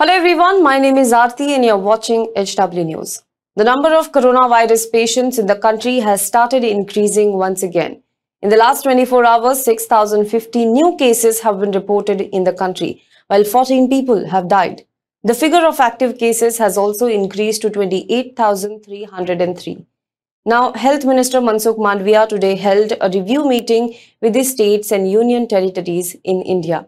Hello everyone, my name is Aarti and you're watching HW News. The number of coronavirus patients in the country has started increasing once again. In the last 24 hours, 6,050 new cases have been reported in the country, while 14 people have died. The figure of active cases has also increased to 28,303. Now, Health Minister Mansukh Mandaviya today held a review meeting with the states and union territories in India.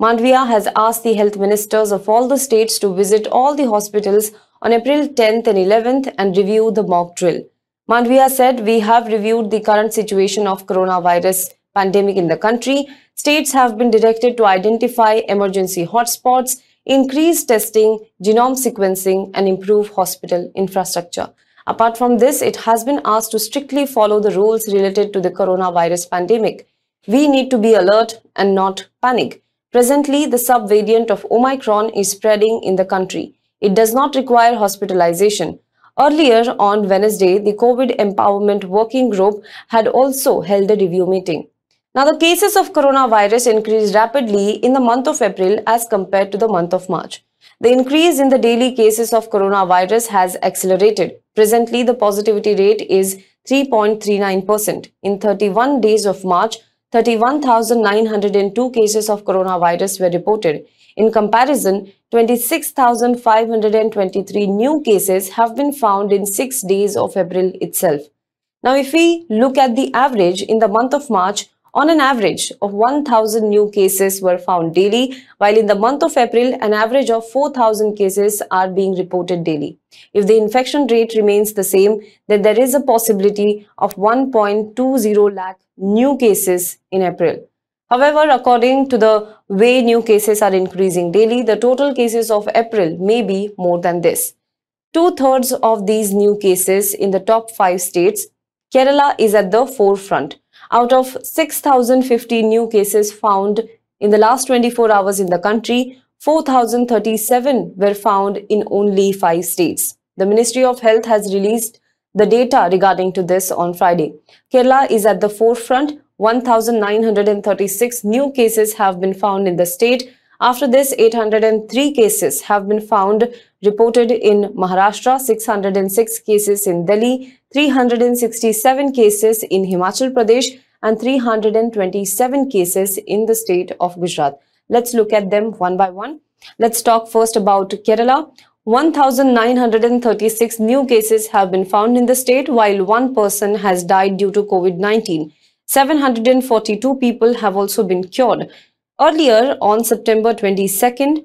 Mandaviya has asked the health ministers of all the states to visit all the hospitals on April 10th and 11th and review the mock drill. Mandaviya said, we have reviewed the current situation of coronavirus pandemic in the country. States have been directed to identify emergency hotspots, increase testing, genome sequencing and improve hospital infrastructure. Apart from this, it has been asked to strictly follow the rules related to the coronavirus pandemic. We need to be alert and not panic. Presently, the subvariant of Omicron is spreading in the country. It does not require hospitalization. Earlier on Wednesday, the COVID Empowerment Working Group had also held a review meeting. Now, the cases of coronavirus increased rapidly in the month of April as compared to the month of March. The increase in the daily cases of coronavirus has accelerated. Presently, the positivity rate is 3.39%. In 31 days of March, 31,902 cases of coronavirus were reported. In comparison, 26,523 new cases have been found in six days of April itself. Now, if we look at the average in the month of March, on an average of 1,000 new cases were found daily, while in the month of April, an average of 4,000 cases are being reported daily. If the infection rate remains the same, then there is a possibility of 1.20 lakh new cases in April. However, according to the way new cases are increasing daily, the total cases of April may be more than this. Two-thirds of these new cases in the top five states, Kerala is at the forefront out of 6,050 new cases found in the last 24 hours in the country, 4,037 were found in only five states. The Ministry of Health has released the data regarding to this on Friday. Kerala is at the forefront. 1,936 new cases have been found in the state. After this, 803 cases have been found reported in Maharashtra, 606 cases in Delhi, 367 cases in Himachal Pradesh and 327 cases in the state of Gujarat. Let's look at them one by one. Let's talk first about Kerala. 1,936 new cases have been found in the state while one person has died due to COVID-19. 742 people have also been cured. Earlier on September 22nd,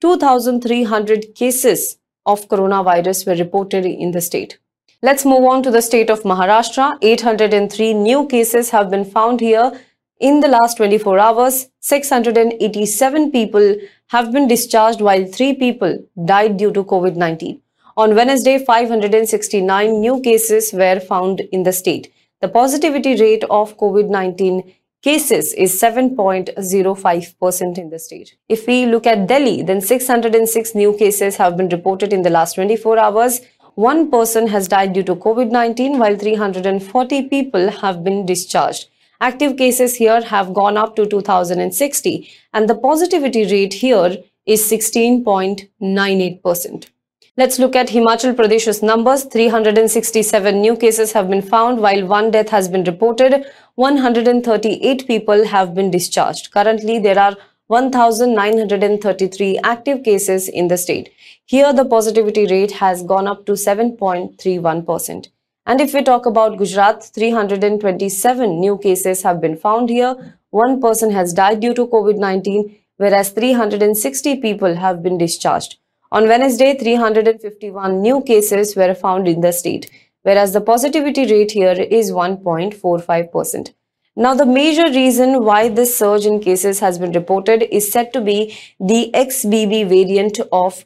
2,300 cases of coronavirus were reported in the state. Let's move on to the state of Maharashtra. 803 new cases have been found here in the last 24 hours. 687 people have been discharged while 3 people died due to COVID-19. On Wednesday, 569 new cases were found in the state. The positivity rate of COVID-19 cases is 7.05% in the state. If we look at Delhi, then 606 new cases have been reported in the last 24 hours. One person has died due to COVID-19 while 340 people have been discharged. Active cases here have gone up to 2060 and the positivity rate here is 16.98%. Let's look at Himachal Pradesh's numbers. 367 new cases have been found while one death has been reported. 138 people have been discharged. Currently, there are 1,933 active cases in the state. Here, the positivity rate has gone up to 7.31%. And if we talk about Gujarat, 327 new cases have been found here. One person has died due to COVID-19, whereas 360 people have been discharged. On Wednesday, 351 new cases were found in the state, whereas the positivity rate here is 1.45%. Now, the major reason why this surge in cases has been reported is said to be the XBB variant of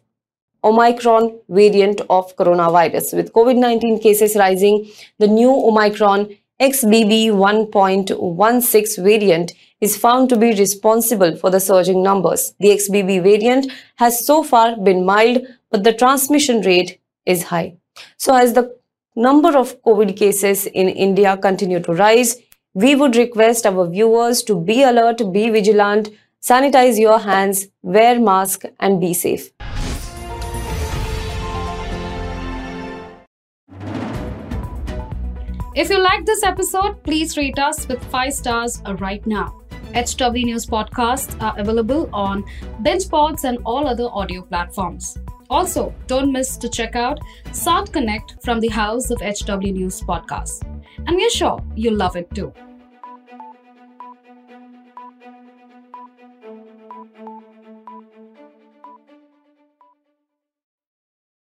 Omicron variant of coronavirus. With COVID-19 cases rising, the new Omicron XBB 1.16 variant is found to be responsible for the surging numbers. The XBB variant has so far been mild, but the transmission rate is high. So as the number of COVID cases in India continue to rise, we would request our viewers to be alert, be vigilant, sanitize your hands, wear mask and be safe. If you like this episode, please rate us with 5 stars right now. HW News podcasts are available on BingePods and all other audio platforms. Also, don't miss to check out South Connect from the House of HW News podcast. And we're sure you'll love it too.